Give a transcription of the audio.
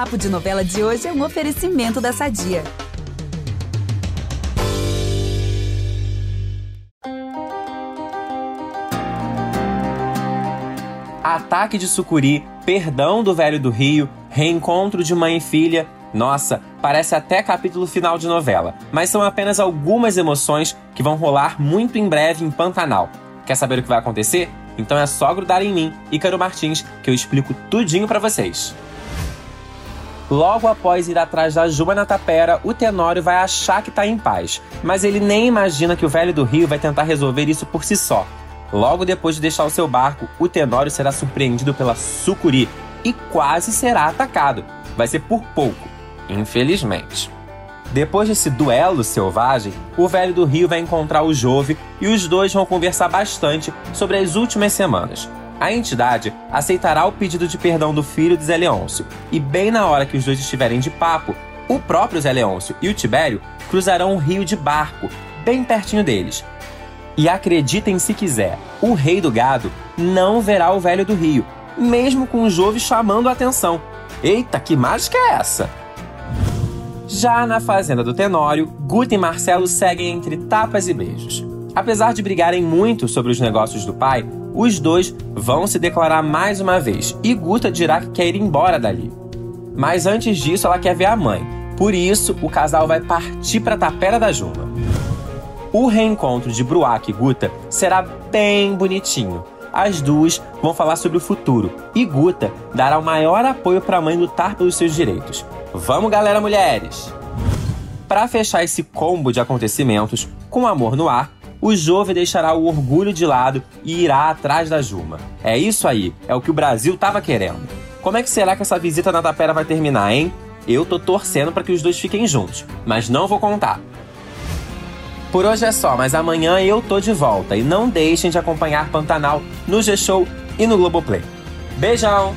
Papo de Novela de hoje é um oferecimento da Sadia. Ataque de sucuri, perdão do velho do Rio, reencontro de mãe e filha. Nossa, parece até capítulo final de novela, mas são apenas algumas emoções que vão rolar muito em breve em Pantanal. Quer saber o que vai acontecer? Então é só grudar em mim, Ícaro Martins, que eu explico tudinho para vocês. Logo após ir atrás da Juba na tapera, o Tenório vai achar que tá em paz, mas ele nem imagina que o velho do Rio vai tentar resolver isso por si só. Logo depois de deixar o seu barco, o Tenório será surpreendido pela Sucuri e quase será atacado. Vai ser por pouco, infelizmente. Depois desse duelo selvagem, o velho do Rio vai encontrar o Jove e os dois vão conversar bastante sobre as últimas semanas. A entidade aceitará o pedido de perdão do filho de Zé Leôncio, e bem na hora que os dois estiverem de papo, o próprio Zé Leôncio e o Tibério cruzarão o rio de barco, bem pertinho deles. E acreditem se quiser, o rei do gado não verá o velho do rio, mesmo com o Jove chamando a atenção. Eita, que mágica é essa? Já na fazenda do Tenório, Guta e Marcelo seguem entre tapas e beijos. Apesar de brigarem muito sobre os negócios do pai, os dois vão se declarar mais uma vez e Guta dirá que quer ir embora dali. Mas antes disso, ela quer ver a mãe. Por isso, o casal vai partir para Tapera da Juma. O reencontro de Bruac e Guta será bem bonitinho. As duas vão falar sobre o futuro e Guta dará o maior apoio para a mãe lutar pelos seus direitos. Vamos, galera, mulheres! Para fechar esse combo de acontecimentos, com amor no ar, o Jove deixará o orgulho de lado e irá atrás da Juma. É isso aí, é o que o Brasil tava querendo. Como é que será que essa visita na Tapera vai terminar, hein? Eu tô torcendo para que os dois fiquem juntos, mas não vou contar. Por hoje é só, mas amanhã eu tô de volta e não deixem de acompanhar Pantanal no G-Show e no Globoplay. Beijão!